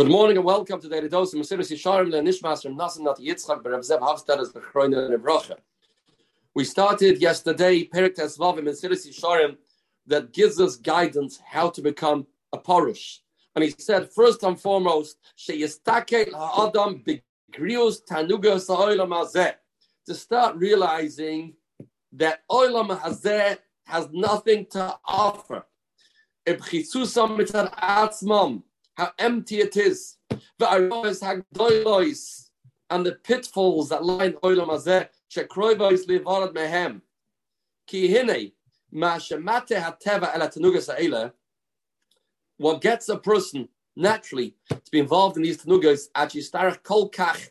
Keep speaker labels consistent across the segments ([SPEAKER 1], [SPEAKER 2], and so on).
[SPEAKER 1] Good morning and welcome to the of Mesilas Yesharim Nishmas from Nasan Nat Yitzchak Berev Hafstad Bechroina Nebrocha. We started yesterday Perik Tesvav in Mesilas Yesharim that gives us guidance how to become a Parush. And he said, first and foremost, Sheyistake Ha'adam Begrius Tanuga Sa'olam Hazeh. To start realizing that Olam Hazeh has nothing to offer. Ibchisusam Mitzad Atzmam how empty it is. And the pitfalls that line Olam Hazeh, Shekroivois Livarad Mehem. Ki hine, ma shemate hateva el tanugas what gets a person naturally to be involved in these tanugas, actually starach kol kach,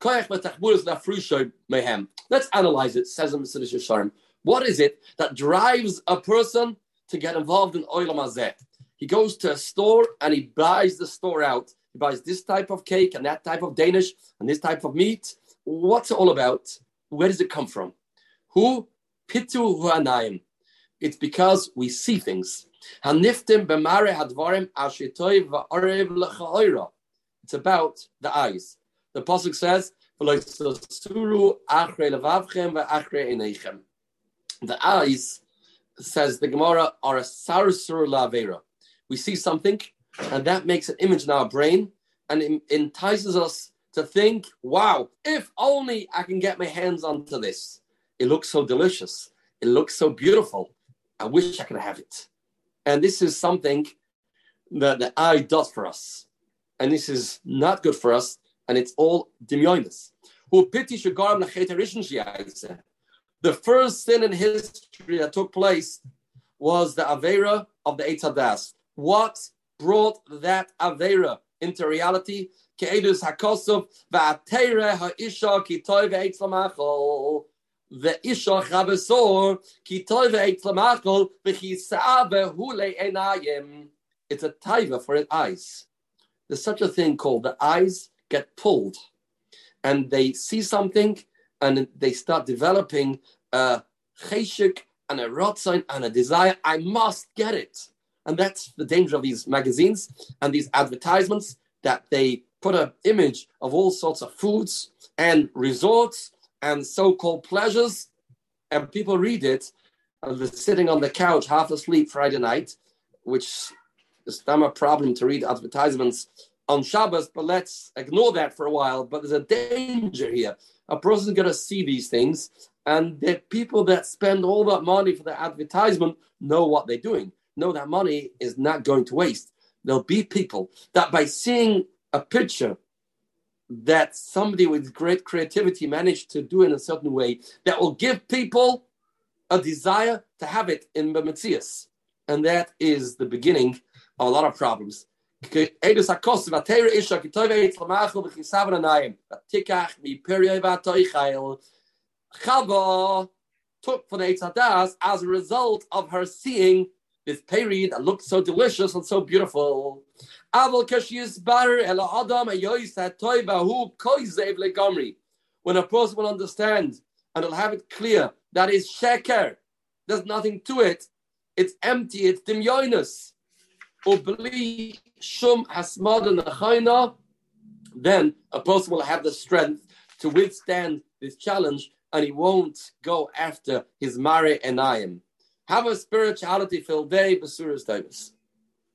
[SPEAKER 1] koyach betachburas lafrusho mehem. Let's analyze it, says the Yesharim. What is it that drives a person to get involved in Olam Hazeh? He goes to a store and he buys the store out. He buys this type of cake and that type of Danish and this type of meat. What's it all about? Where does it come from? Who? Pitu huanaim. It's because we see things. It's about the eyes. The pasuk says, The eyes, says the Gemara, are a sarsur lavera we see something, and that makes an image in our brain, and it entices us to think, wow, if only I can get my hands onto this. It looks so delicious. It looks so beautiful. I wish I could have it. And this is something that the eye does for us. And this is not good for us, and it's all demionis. The first sin in history that took place was the Avera of the Eitzadas. What brought that Avera into reality? Ke'edus hakosov va'atere ha'isha kitoy ve'etz lamachol. Ve'isha chavesor kitoy ve'etz lamachol v'chisa ve'hule enayim. It's a taiva for its eyes. There's such a thing called the eyes get pulled and they see something and they start developing a cheshik and a rotzain and a desire. I must get it. And that's the danger of these magazines and these advertisements that they put an image of all sorts of foods and resorts and so-called pleasures, and people read it, and they're sitting on the couch half asleep Friday night, which is not a problem to read advertisements on Shabbos, but let's ignore that for a while. But there's a danger here. A person's going to see these things, and the people that spend all that money for the advertisement know what they're doing know that money is not going to waste. There'll be people that by seeing a picture that somebody with great creativity managed to do in a certain way, that will give people a desire to have it in the Metzias. And that is the beginning of a lot of problems. Chava took for the Eitzadas as a result of her seeing this peri that looks so delicious and so beautiful. When a person will understand and will have it clear that is sheker, there's nothing to it, it's empty, it's dimyoinus. Then a person will have the strength to withstand this challenge and he won't go after his Mare Enayim. Have a spirituality filled day, Basuras Davis.